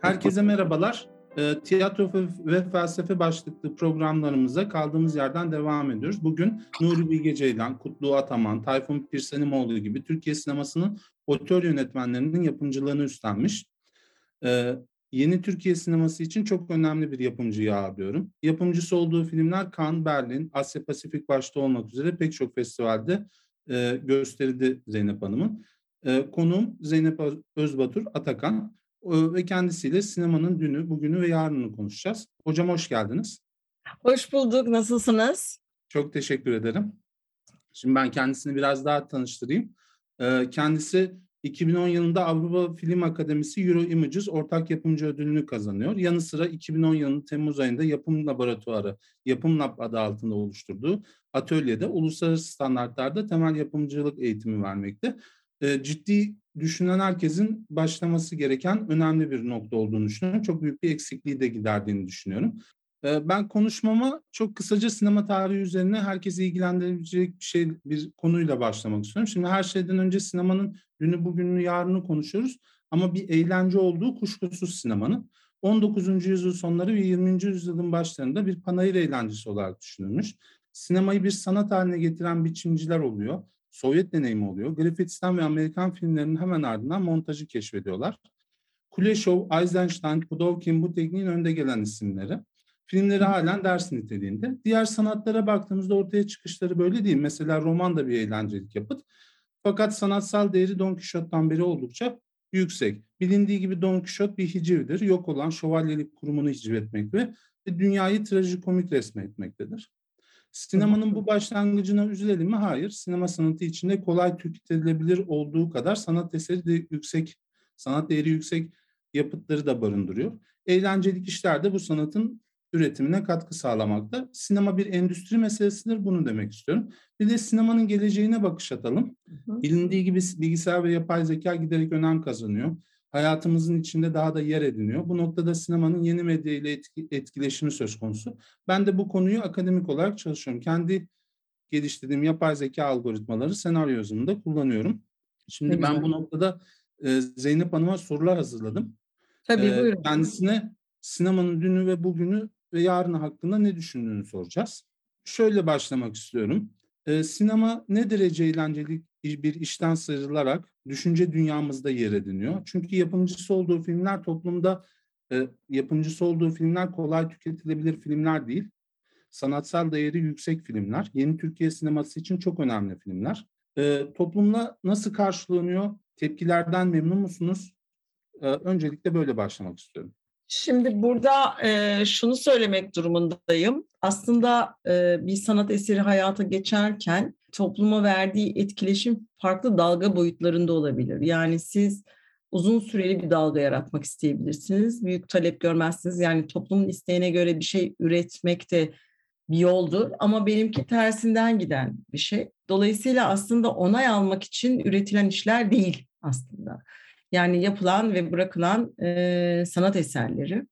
Herkese merhabalar. E, tiyatro ve felsefe başlıklı programlarımıza kaldığımız yerden devam ediyoruz. Bugün Nuri Bilge Ceylan, Kutlu Ataman, Tayfun Pirsanimoğlu gibi Türkiye sinemasının otör yönetmenlerinin yapımcılığını üstlenmiş. E, yeni Türkiye sineması için çok önemli bir yapımcıyı ağırlıyorum. Yapımcısı olduğu filmler Cannes, Berlin, Asya Pasifik başta olmak üzere pek çok festivalde e, gösterildi Zeynep Hanım'ın. E, konuğum Zeynep Özbatur Atakan ve kendisiyle sinemanın dünü, bugünü ve yarını konuşacağız. Hocam hoş geldiniz. Hoş bulduk. Nasılsınız? Çok teşekkür ederim. Şimdi ben kendisini biraz daha tanıştırayım. Kendisi 2010 yılında Avrupa Film Akademisi Euro Images ortak yapımcı ödülünü kazanıyor. Yanı sıra 2010 yılının Temmuz ayında Yapım Laboratuvarı, Yapım Lab adı altında oluşturduğu atölyede uluslararası standartlarda temel yapımcılık eğitimi vermekte. Ciddi düşünen herkesin başlaması gereken önemli bir nokta olduğunu düşünüyorum. Çok büyük bir eksikliği de giderdiğini düşünüyorum. Ben konuşmama çok kısaca sinema tarihi üzerine herkesi ilgilendirecek bir şey bir konuyla başlamak istiyorum. Şimdi her şeyden önce sinemanın dünü bugününü yarını konuşuyoruz ama bir eğlence olduğu kuşkusuz sinemanın. 19. yüzyıl sonları ve 20. yüzyılın başlarında bir panayır eğlencesi olarak düşünülmüş. Sinemayı bir sanat haline getiren biçimciler oluyor. Sovyet deneyimi oluyor. Griffiths'ten ve Amerikan filmlerinin hemen ardından montajı keşfediyorlar. Kuleshov, Eisenstein, Pudovkin bu tekniğin önde gelen isimleri. Filmleri halen ders niteliğinde. Diğer sanatlara baktığımızda ortaya çıkışları böyle değil. Mesela roman da bir eğlencelik yapıt. Fakat sanatsal değeri Don Quixote'dan beri oldukça yüksek. Bilindiği gibi Don Quixote bir hicivdir. Yok olan şövalyelik kurumunu hicvetmek ve dünyayı trajikomik resmetmektedir. Sinemanın bu başlangıcına üzülelim mi? Hayır. Sinema sanatı içinde kolay tüketilebilir olduğu kadar sanat eseri de yüksek, sanat değeri yüksek yapıtları da barındırıyor. Eğlencelik işler de bu sanatın üretimine katkı sağlamakta. Sinema bir endüstri meselesidir. Bunu demek istiyorum. Bir de sinemanın geleceğine bakış atalım. Bilindiği gibi bilgisayar ve yapay zeka giderek önem kazanıyor hayatımızın içinde daha da yer ediniyor. Bu noktada sinemanın yeni medya ile etki, etkileşimi söz konusu. Ben de bu konuyu akademik olarak çalışıyorum. Kendi geliştirdiğim yapay zeka algoritmaları senaryo yazımında kullanıyorum. Şimdi ben bu noktada e, Zeynep Hanım'a sorular hazırladım. Tabii e, buyurun. Kendisine sinemanın dünü ve bugünü ve yarını hakkında ne düşündüğünü soracağız. Şöyle başlamak istiyorum. E, sinema ne derece eğlenceli bir işten sıyrılarak düşünce dünyamızda yer ediniyor. Çünkü yapımcısı olduğu filmler toplumda e, yapımcısı olduğu filmler kolay tüketilebilir filmler değil. Sanatsal değeri yüksek filmler. Yeni Türkiye sineması için çok önemli filmler. E, toplumla nasıl karşılanıyor? Tepkilerden memnun musunuz? E, öncelikle böyle başlamak istiyorum. Şimdi burada e, şunu söylemek durumundayım. Aslında e, bir sanat eseri hayata geçerken topluma verdiği etkileşim farklı dalga boyutlarında olabilir. Yani siz uzun süreli bir dalga yaratmak isteyebilirsiniz. Büyük talep görmezsiniz. Yani toplumun isteğine göre bir şey üretmek de bir yoldur. Ama benimki tersinden giden bir şey. Dolayısıyla aslında onay almak için üretilen işler değil aslında. Yani yapılan ve bırakılan e, sanat eserleri.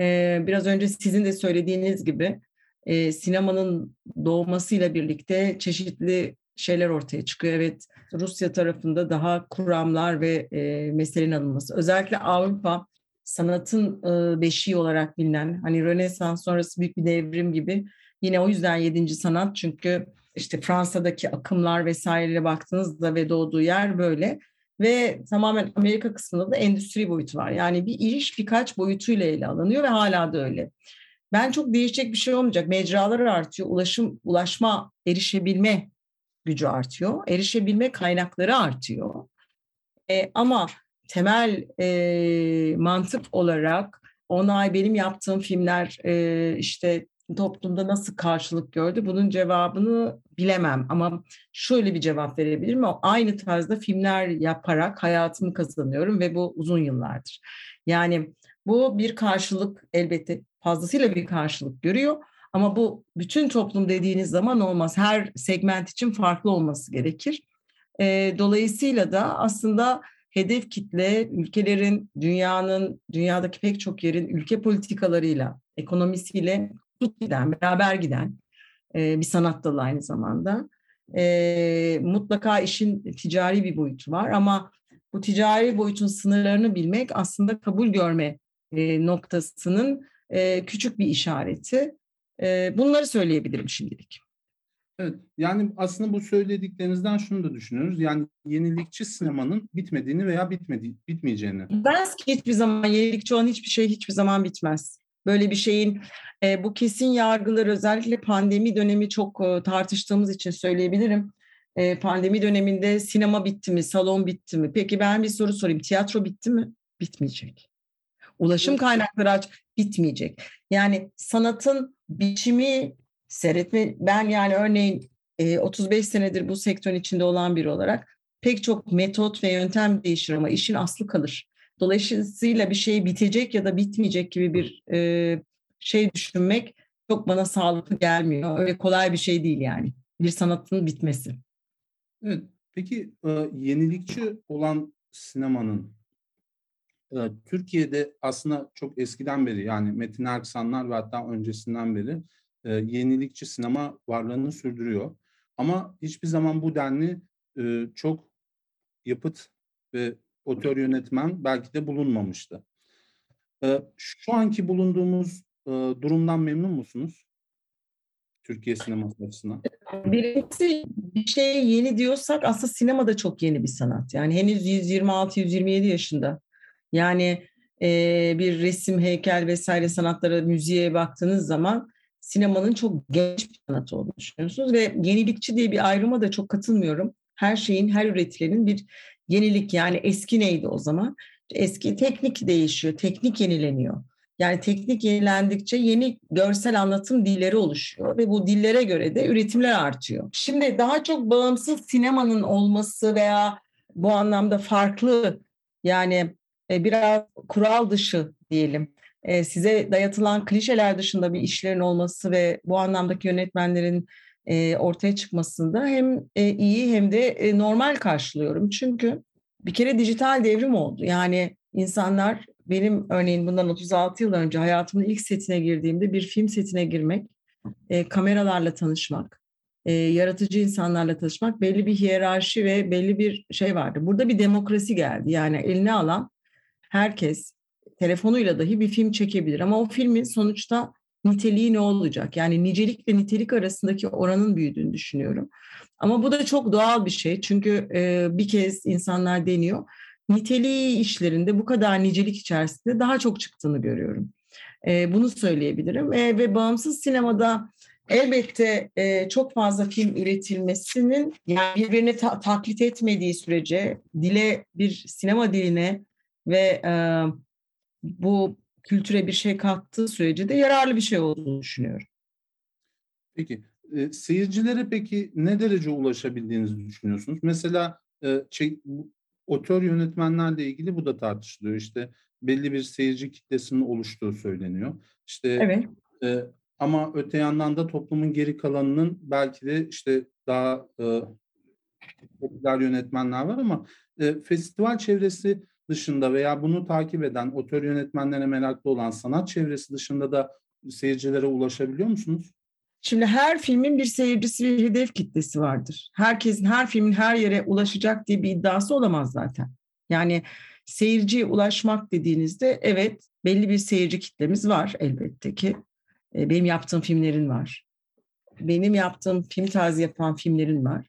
E, biraz önce sizin de söylediğiniz gibi e, sinemanın doğmasıyla birlikte çeşitli şeyler ortaya çıkıyor. Evet Rusya tarafında daha kuramlar ve e, meselenin alınması. Özellikle Avrupa sanatın e, beşiği olarak bilinen hani Rönesans sonrası büyük bir devrim gibi yine o yüzden yedinci sanat çünkü işte Fransa'daki akımlar vesaireye baktığınızda ve doğduğu yer böyle ve tamamen Amerika kısmında da endüstri boyutu var. Yani bir iş birkaç boyutuyla ele alınıyor ve hala da öyle. Ben çok değişecek bir şey olmayacak. Mecralar artıyor, ulaşım, ulaşma, erişebilme gücü artıyor, erişebilme kaynakları artıyor. E, ama temel e, mantık olarak onay benim yaptığım filmler e, işte toplumda nasıl karşılık gördü? Bunun cevabını bilemem ama şöyle bir cevap verebilirim. O aynı tarzda filmler yaparak hayatımı kazanıyorum ve bu uzun yıllardır. Yani bu bir karşılık elbette fazlasıyla bir karşılık görüyor. Ama bu bütün toplum dediğiniz zaman olmaz. Her segment için farklı olması gerekir. E, dolayısıyla da aslında hedef kitle ülkelerin, dünyanın, dünyadaki pek çok yerin ülke politikalarıyla, ekonomisiyle giden, beraber giden e, bir sanat dalı aynı zamanda. E, mutlaka işin ticari bir boyutu var ama bu ticari boyutun sınırlarını bilmek aslında kabul görme e, noktasının e, küçük bir işareti. E, bunları söyleyebilirim şimdilik. Evet, yani aslında bu söylediklerinizden şunu da düşünüyoruz. Yani yenilikçi sinemanın bitmediğini veya bitmediği, bitmeyeceğini. Ki hiçbir zaman yenilikçi olan hiçbir şey hiçbir zaman bitmez. Böyle bir şeyin e, bu kesin yargılar özellikle pandemi dönemi çok e, tartıştığımız için söyleyebilirim. E, pandemi döneminde sinema bitti mi, salon bitti mi? Peki ben bir soru sorayım. Tiyatro bitti mi? Bitmeyecek. Ulaşım kaynakları aç bitmeyecek. Yani sanatın biçimi seyretme ben yani örneğin e, 35 senedir bu sektörün içinde olan biri olarak pek çok metot ve yöntem değişir ama işin aslı kalır. Dolayısıyla bir şey bitecek ya da bitmeyecek gibi bir e, şey düşünmek çok bana sağlıklı gelmiyor. Öyle kolay bir şey değil yani. Bir sanatın bitmesi. Evet. Peki e, yenilikçi olan sinemanın Türkiye'de aslında çok eskiden beri yani Metin Erksanlar ve hatta öncesinden beri yenilikçi sinema varlığını sürdürüyor. Ama hiçbir zaman bu denli çok yapıt ve otör yönetmen belki de bulunmamıştı. Şu anki bulunduğumuz durumdan memnun musunuz? Türkiye sineması açısından. Birincisi bir şey yeni diyorsak aslında sinema da çok yeni bir sanat. Yani henüz 126-127 yaşında. Yani e, bir resim, heykel vesaire sanatlara, müziğe baktığınız zaman sinemanın çok genç bir sanat olduğunu düşünüyorsunuz ve yenilikçi diye bir ayrıma da çok katılmıyorum. Her şeyin, her üretilenin bir yenilik yani eski neydi o zaman? Eski teknik değişiyor, teknik yenileniyor. Yani teknik yenilendikçe yeni görsel anlatım dilleri oluşuyor ve bu dillere göre de üretimler artıyor. Şimdi daha çok bağımsız sinemanın olması veya bu anlamda farklı yani e, biraz kural dışı diyelim e, size dayatılan klişeler dışında bir işlerin olması ve bu anlamdaki yönetmenlerin e, ortaya çıkmasında hem iyi hem de normal karşılıyorum. Çünkü bir kere dijital devrim oldu. Yani insanlar benim örneğin bundan 36 yıl önce hayatımın ilk setine girdiğimde bir film setine girmek, kameralarla tanışmak, yaratıcı insanlarla tanışmak belli bir hiyerarşi ve belli bir şey vardı. Burada bir demokrasi geldi. Yani eline alan herkes telefonuyla dahi bir film çekebilir. Ama o filmin sonuçta niteliği ne olacak? Yani nicelikle nitelik arasındaki oranın büyüdüğünü düşünüyorum. Ama bu da çok doğal bir şey. Çünkü e, bir kez insanlar deniyor. Niteliği işlerinde bu kadar nicelik içerisinde daha çok çıktığını görüyorum. E, bunu söyleyebilirim. E, ve bağımsız sinemada elbette e, çok fazla film üretilmesinin yani birbirini ta- taklit etmediği sürece dile bir sinema diline ve e, bu kültüre bir şey kattığı sürece de yararlı bir şey olduğunu düşünüyorum. Peki e, seyircilere peki ne derece ulaşabildiğinizi düşünüyorsunuz? Mesela e, şey, otör yönetmenlerle ilgili bu da tartışılıyor. İşte belli bir seyirci kitlesinin oluştuğu söyleniyor. İşte evet. e, ama öte yandan da toplumun geri kalanının belki de işte daha e, popüler yönetmenler var ama e, festival çevresi dışında veya bunu takip eden, otör yönetmenlerine meraklı olan sanat çevresi dışında da seyircilere ulaşabiliyor musunuz? Şimdi her filmin bir seyircisi ve hedef kitlesi vardır. Herkesin her filmin her yere ulaşacak diye bir iddiası olamaz zaten. Yani seyirciye ulaşmak dediğinizde evet belli bir seyirci kitlemiz var elbette ki. E, benim yaptığım filmlerin var. Benim yaptığım film tarzı yapan filmlerin var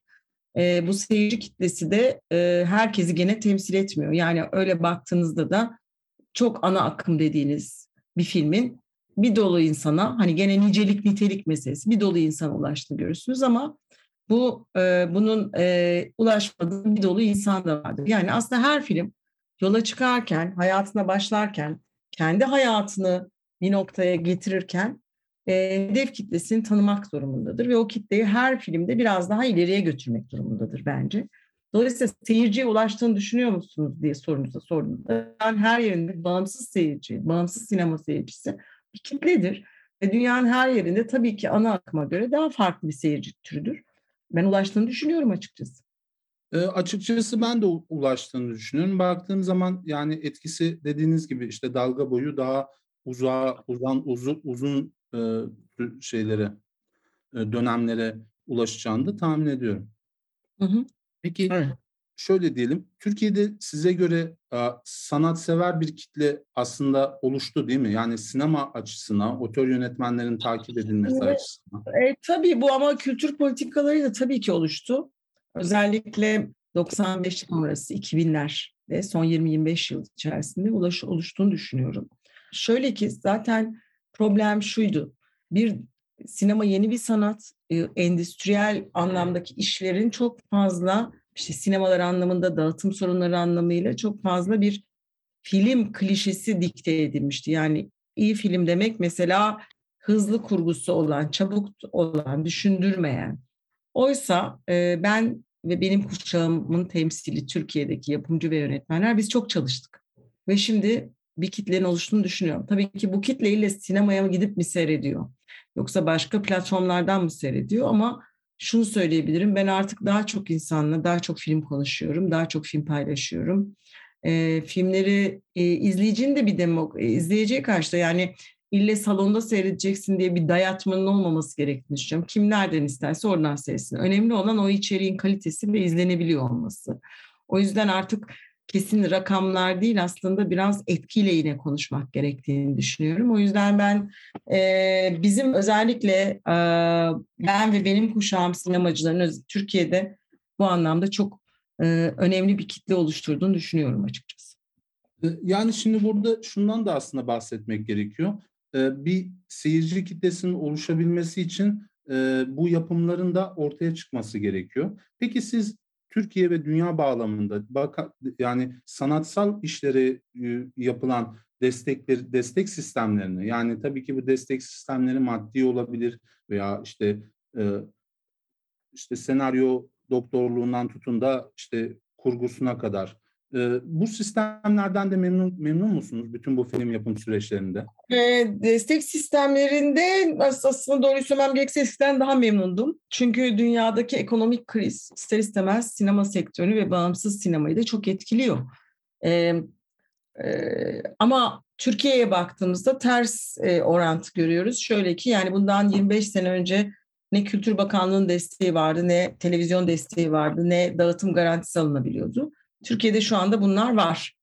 e, bu seyirci kitlesi de e, herkesi gene temsil etmiyor. Yani öyle baktığınızda da çok ana akım dediğiniz bir filmin bir dolu insana hani gene nicelik nitelik meselesi bir dolu insana ulaştığını görürsünüz ama bu e, bunun e, ulaşmadığı bir dolu insan da vardır. Yani aslında her film yola çıkarken, hayatına başlarken, kendi hayatını bir noktaya getirirken hedef kitlesini tanımak durumundadır ve o kitleyi her filmde biraz daha ileriye götürmek durumundadır bence. Dolayısıyla seyirciye ulaştığını düşünüyor musunuz diye sorunuza sorduğumda ben her yerinde bağımsız seyirci, bağımsız sinema seyircisi bir kitledir. Ve dünyanın her yerinde tabii ki ana akıma göre daha farklı bir seyirci türüdür. Ben ulaştığını düşünüyorum açıkçası. E, açıkçası ben de ulaştığını düşünüyorum. Baktığım zaman yani etkisi dediğiniz gibi işte dalga boyu daha uzağa uzan uzun uzun e, şeylere e, dönemlere ulaşacağını da tahmin ediyorum. Hı hı. Peki evet. şöyle diyelim, Türkiye'de size göre sanatsever bir kitle aslında oluştu değil mi? Yani sinema açısına, otör yönetmenlerin takip edilmesi evet. açısından. E, tabii bu ama kültür politikalarıyla tabii ki oluştu. Özellikle 95 sonrası 2000'ler ve son 20-25 yıl içerisinde ulaş, oluştuğunu düşünüyorum. Şöyle ki zaten problem şuydu. Bir sinema yeni bir sanat, endüstriyel anlamdaki işlerin çok fazla işte sinemalar anlamında dağıtım sorunları anlamıyla çok fazla bir film klişesi dikte edilmişti. Yani iyi film demek mesela hızlı kurgusu olan, çabuk olan, düşündürmeyen. Oysa e, ben ve benim kuşağımın temsili Türkiye'deki yapımcı ve yönetmenler biz çok çalıştık. Ve şimdi bir kitlenin oluştuğunu düşünüyorum. Tabii ki bu kitleyle sinemaya mı gidip mi seyrediyor? Yoksa başka platformlardan mı seyrediyor? Ama şunu söyleyebilirim. Ben artık daha çok insanla daha çok film konuşuyorum. Daha çok film paylaşıyorum. E, filmleri e, izleyicinin de bir demok, izleyiciye karşı da yani ille salonda seyredeceksin diye bir dayatmanın olmaması gerektiğini düşünüyorum. Kim nereden isterse oradan seyretsin. Önemli olan o içeriğin kalitesi ve izlenebiliyor olması. O yüzden artık kesin rakamlar değil aslında biraz etkiyle yine konuşmak gerektiğini düşünüyorum. O yüzden ben e, bizim özellikle e, ben ve benim kuşağım sinemacıların Türkiye'de bu anlamda çok e, önemli bir kitle oluşturduğunu düşünüyorum açıkçası. Yani şimdi burada şundan da aslında bahsetmek gerekiyor. E, bir seyirci kitlesinin oluşabilmesi için e, bu yapımların da ortaya çıkması gerekiyor. Peki siz Türkiye ve dünya bağlamında bak yani sanatsal işleri yapılan destekleri destek sistemlerini yani tabii ki bu destek sistemleri maddi olabilir veya işte işte senaryo doktorluğundan tutun da işte kurgusuna kadar bu sistemlerden de memnun memnun musunuz bütün bu film yapım süreçlerinde? E, destek sistemlerinde aslında doğruyu söylemem gerekirse eskiden daha memnundum. Çünkü dünyadaki ekonomik kriz ister istemez sinema sektörünü ve bağımsız sinemayı da çok etkiliyor. E, e, ama Türkiye'ye baktığımızda ters e, orantı görüyoruz. Şöyle ki yani bundan 25 sene önce ne Kültür Bakanlığı'nın desteği vardı, ne televizyon desteği vardı, ne dağıtım garantisi alınabiliyordu. Türkiye'de şu anda bunlar var.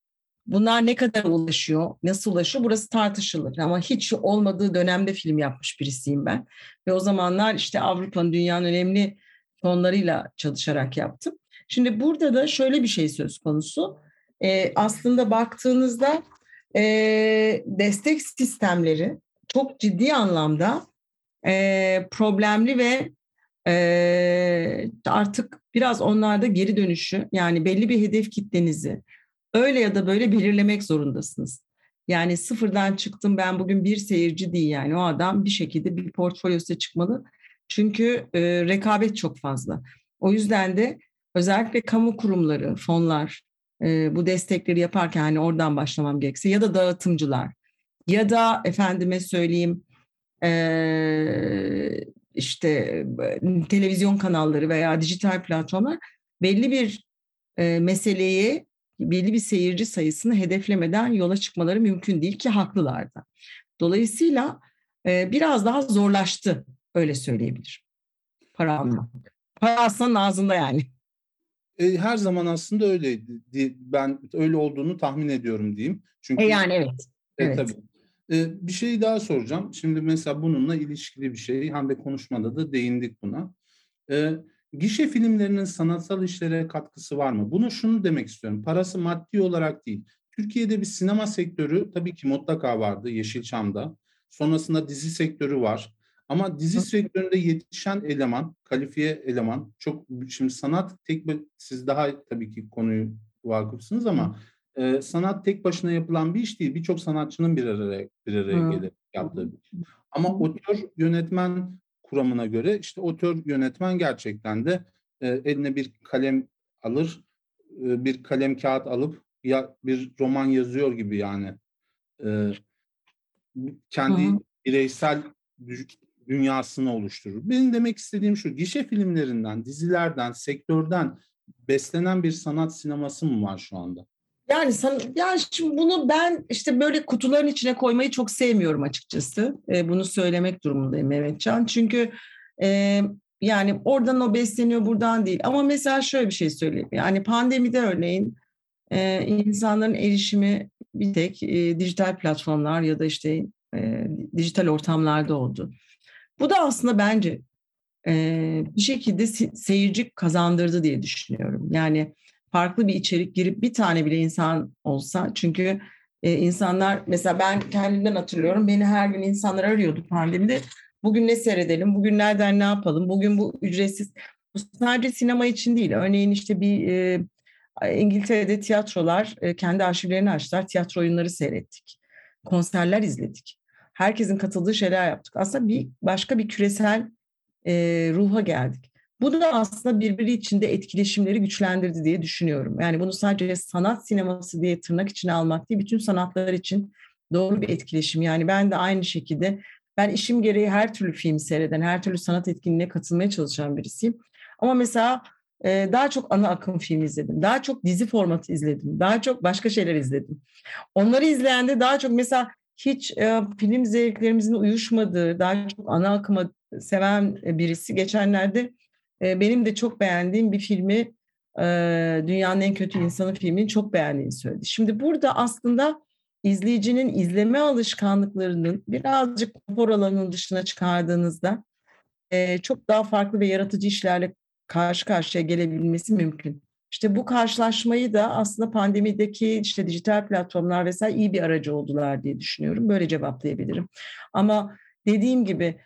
Bunlar ne kadar ulaşıyor, nasıl ulaşıyor burası tartışılır. Ama hiç olmadığı dönemde film yapmış birisiyim ben. Ve o zamanlar işte Avrupa'nın dünyanın önemli fonlarıyla çalışarak yaptım. Şimdi burada da şöyle bir şey söz konusu. Ee, aslında baktığınızda e, destek sistemleri çok ciddi anlamda e, problemli ve e, artık biraz onlarda geri dönüşü yani belli bir hedef kitlenizi öyle ya da böyle belirlemek zorundasınız. Yani sıfırdan çıktım ben bugün bir seyirci değil yani o adam bir şekilde bir portfolyosu çıkmalı. Çünkü e, rekabet çok fazla. O yüzden de özellikle kamu kurumları, fonlar e, bu destekleri yaparken hani oradan başlamam gerekse ya da dağıtımcılar ya da efendime söyleyeyim e, işte televizyon kanalları veya dijital platformlar belli bir e, meseleyi belli bir seyirci sayısını hedeflemeden yola çıkmaları mümkün değil ki haklılar da. Dolayısıyla e, biraz daha zorlaştı öyle söyleyebilirim. Para almak. Para aslanın ağzında yani. E, her zaman aslında öyleydi. Ben öyle olduğunu tahmin ediyorum diyeyim. Çünkü e yani evet. E, evet. Tabii. Bir şey daha soracağım. Şimdi mesela bununla ilişkili bir şey. Hem de konuşmada da değindik buna. Gişe filmlerinin sanatsal işlere katkısı var mı? Bunu şunu demek istiyorum. Parası maddi olarak değil. Türkiye'de bir sinema sektörü tabii ki mutlaka vardı Yeşilçam'da. Sonrasında dizi sektörü var. Ama dizi sektöründe yetişen eleman, kalifiye eleman çok şimdi sanat tek siz daha tabii ki konuyu vakıfsınız ama e, sanat tek başına yapılan bir iş değil. Birçok sanatçının bir araya bir araya gelip yaptığı bir iş. Ama otör yönetmen kuramına göre işte otör yönetmen gerçekten de e, eline bir kalem alır, e, bir kalem kağıt alıp ya bir roman yazıyor gibi yani. E, kendi Hı. bireysel dünyasını oluşturur. Benim demek istediğim şu, gişe filmlerinden, dizilerden, sektörden beslenen bir sanat sineması mı var şu anda? Yani san, yani şimdi bunu ben işte böyle kutuların içine koymayı çok sevmiyorum açıkçası. E, bunu söylemek durumundayım Mehmetcan. Çünkü e, yani oradan o besleniyor buradan değil. Ama mesela şöyle bir şey söyleyeyim. Yani pandemide örneğin e, insanların erişimi bir tek e, dijital platformlar ya da işte e, dijital ortamlarda oldu. Bu da aslında bence e, bir şekilde seyirci kazandırdı diye düşünüyorum. Yani farklı bir içerik girip bir tane bile insan olsa çünkü e, insanlar mesela ben kendimden hatırlıyorum beni her gün insanlar arıyordu pandemide. Bugün ne seyredelim bugün nereden ne yapalım bugün bu ücretsiz. Bu sadece sinema için değil örneğin işte bir e, İngiltere'de tiyatrolar e, kendi arşivlerini açtılar tiyatro oyunları seyrettik konserler izledik. Herkesin katıldığı şeyler yaptık. Aslında bir başka bir küresel e, ruha geldik bu da aslında birbiri içinde etkileşimleri güçlendirdi diye düşünüyorum. Yani bunu sadece sanat sineması diye tırnak içine almak değil, bütün sanatlar için doğru bir etkileşim. Yani ben de aynı şekilde ben işim gereği her türlü film seyreden, her türlü sanat etkinliğine katılmaya çalışan birisiyim. Ama mesela e, daha çok ana akım film izledim. Daha çok dizi formatı izledim. Daha çok başka şeyler izledim. Onları izleyen daha çok mesela hiç e, film zevklerimizin uyuşmadığı, daha çok ana akıma seven birisi geçenlerde benim de çok beğendiğim bir filmi Dünyanın En Kötü İnsanı filmini çok beğendiğini söyledi. Şimdi burada aslında izleyicinin izleme alışkanlıklarının birazcık konfor alanının dışına çıkardığınızda çok daha farklı ve yaratıcı işlerle karşı karşıya gelebilmesi mümkün. İşte bu karşılaşmayı da aslında pandemideki işte dijital platformlar vesaire iyi bir aracı oldular diye düşünüyorum. Böyle cevaplayabilirim. Ama dediğim gibi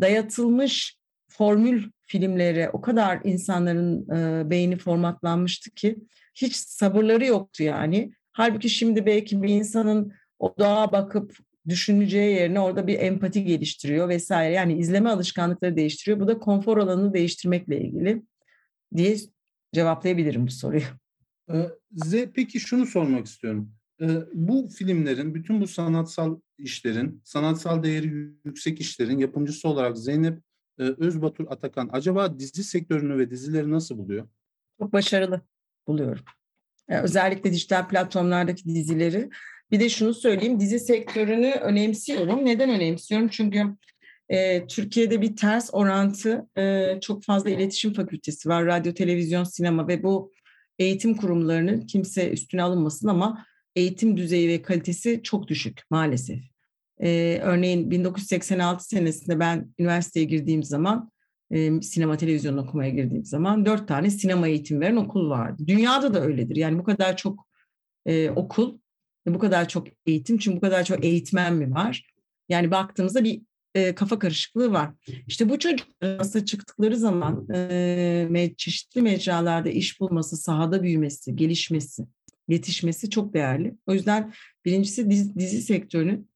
dayatılmış formül filmlere o kadar insanların e, beyni formatlanmıştı ki hiç sabırları yoktu yani. Halbuki şimdi belki bir insanın o dağa bakıp düşüneceği yerine orada bir empati geliştiriyor vesaire. Yani izleme alışkanlıkları değiştiriyor. Bu da konfor alanını değiştirmekle ilgili diye cevaplayabilirim bu soruyu. Size peki şunu sormak istiyorum. Bu filmlerin, bütün bu sanatsal işlerin, sanatsal değeri yüksek işlerin yapımcısı olarak Zeynep e, Özbatur Atakan acaba dizi sektörünü ve dizileri nasıl buluyor? Çok başarılı buluyorum. Yani özellikle dijital platformlardaki dizileri. Bir de şunu söyleyeyim, dizi sektörünü önemsiyorum. Neden önemsiyorum? Çünkü e, Türkiye'de bir ters orantı, e, çok fazla iletişim fakültesi var, radyo, televizyon, sinema ve bu eğitim kurumlarının kimse üstüne alınmasın ama eğitim düzeyi ve kalitesi çok düşük maalesef. Ee, örneğin 1986 senesinde ben üniversiteye girdiğim zaman, e, sinema televizyon okumaya girdiğim zaman dört tane sinema eğitim veren okul vardı. Dünyada da öyledir. Yani bu kadar çok e, okul, bu kadar çok eğitim, çünkü bu kadar çok eğitmen mi var? Yani baktığımızda bir e, kafa karışıklığı var. İşte bu çocuklar aslında çıktıkları zaman e, çeşitli mecralarda iş bulması, sahada büyümesi, gelişmesi, yetişmesi çok değerli. O yüzden birincisi dizi, dizi sektörünün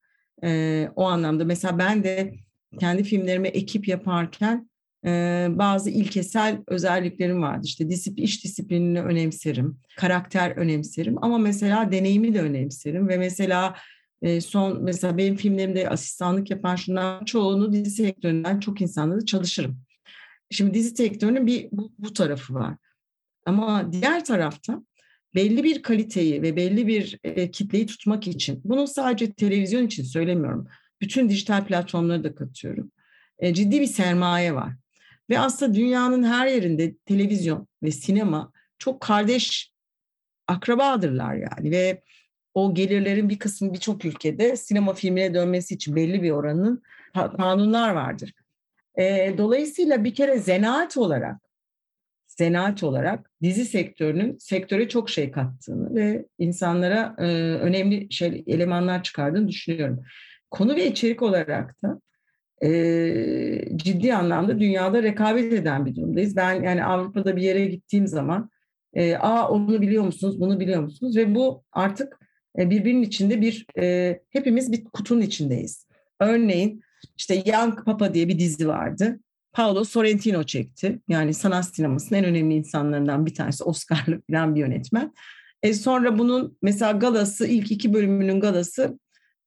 e, o anlamda mesela ben de kendi filmlerime ekip yaparken e, bazı ilkesel özelliklerim vardı. İşte disiplin, iş disiplinini önemserim, karakter önemserim ama mesela deneyimi de önemserim ve mesela e, son mesela benim filmlerimde asistanlık yapan şunlar çoğunu dizi sektöründen çok insanla çalışırım. Şimdi dizi sektörünün bir bu, bu tarafı var. Ama diğer tarafta belli bir kaliteyi ve belli bir e, kitleyi tutmak için, bunu sadece televizyon için söylemiyorum, bütün dijital platformları da katıyorum. E, ciddi bir sermaye var. Ve aslında dünyanın her yerinde televizyon ve sinema çok kardeş akrabadırlar yani ve o gelirlerin bir kısmı birçok ülkede sinema filmine dönmesi için belli bir oranın kanunlar vardır. E, dolayısıyla bir kere zanaat olarak zanaat olarak dizi sektörünün sektöre çok şey kattığını ve insanlara e, önemli şey elemanlar çıkardığını düşünüyorum. Konu ve içerik olarak da e, ciddi anlamda dünyada rekabet eden bir durumdayız. Ben yani Avrupa'da bir yere gittiğim zaman e, aa onu biliyor musunuz, bunu biliyor musunuz ve bu artık e, birbirinin içinde bir e, hepimiz bir kutunun içindeyiz. Örneğin işte Young Papa diye bir dizi vardı. Paolo Sorrentino çekti. Yani sanat sinemasının en önemli insanlarından bir tanesi. Oscar'lı falan bir yönetmen. E sonra bunun mesela galası, ilk iki bölümünün galası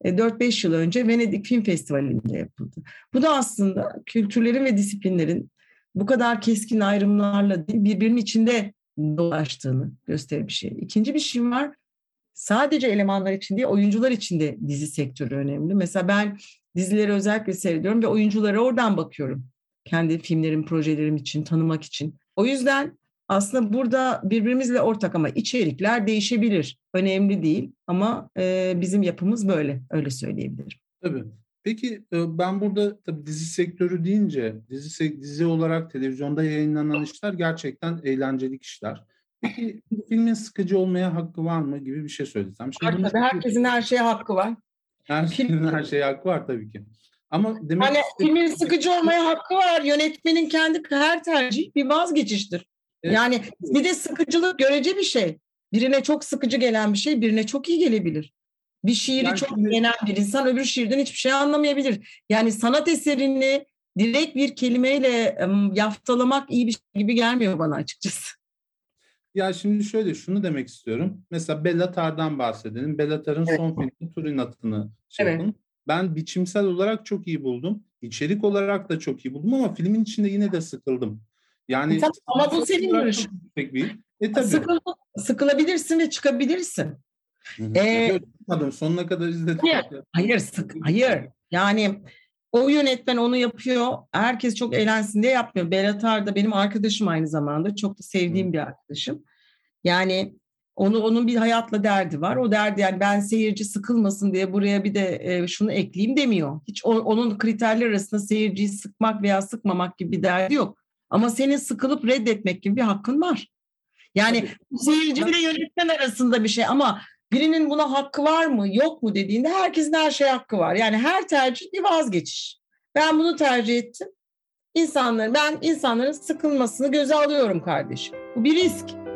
e, 4-5 yıl önce Venedik Film Festivali'nde yapıldı. Bu da aslında kültürlerin ve disiplinlerin bu kadar keskin ayrımlarla değil, birbirinin içinde dolaştığını gösterir bir şey. İkinci bir şey var. Sadece elemanlar için değil, oyuncular için de dizi sektörü önemli. Mesela ben dizileri özellikle seyrediyorum ve oyunculara oradan bakıyorum. Kendi filmlerim, projelerim için, tanımak için. O yüzden aslında burada birbirimizle ortak ama içerikler değişebilir. Önemli değil ama e, bizim yapımız böyle, öyle söyleyebilirim. Tabii. Peki e, ben burada tabii dizi sektörü deyince dizi dizi olarak televizyonda yayınlanan işler gerçekten eğlenceli işler. Peki filmin sıkıcı olmaya hakkı var mı gibi bir şey söylesem. Şimdi tabii herkesin her şeye hakkı var. Herkesin her şeye hakkı var tabii ki. Ama demek hani filmin sıkıcı olmaya hakkı var. Yönetmenin kendi her tercih bir vazgeçiştir. Evet. Yani bir de sıkıcılık görece bir şey. Birine çok sıkıcı gelen bir şey birine çok iyi gelebilir. Bir şiiri yani çok beğenen bir insan öbür şiirden hiçbir şey anlamayabilir. Yani sanat eserini direkt bir kelimeyle yaftalamak iyi bir şey gibi gelmiyor bana açıkçası. Ya şimdi şöyle şunu demek istiyorum. Mesela Bellatar'dan bahsedelim. Bellatar'ın evet. son filmi Turin atını şey evet. Yapın. Ben biçimsel olarak çok iyi buldum. İçerik olarak da çok iyi buldum ama filmin içinde yine de sıkıldım. Yani tabii, ama bu senin görüşün. E, tabii. Sıkıl, sıkılabilirsin ve çıkabilirsin. Ee, sonuna kadar izledim. Hayır, hayır, sık, hayır. Yani o yönetmen onu yapıyor. Herkes çok eğlensin diye yapmıyor. Berat da benim arkadaşım aynı zamanda. Çok da sevdiğim Hı. bir arkadaşım. Yani onu onun bir hayatla derdi var. O derdi yani ben seyirci sıkılmasın diye buraya bir de e, şunu ekleyeyim demiyor. Hiç o, onun kriterler arasında seyirciyi sıkmak veya sıkmamak gibi bir derdi yok. Ama senin sıkılıp reddetmek gibi bir hakkın var. Yani seyirci ile yönetmen arasında bir şey ama birinin buna hakkı var mı yok mu dediğinde herkesin her şeye hakkı var. Yani her tercih bir vazgeçiş. Ben bunu tercih ettim. İnsanların ben insanların sıkılmasını göze alıyorum kardeşim. Bu bir risk.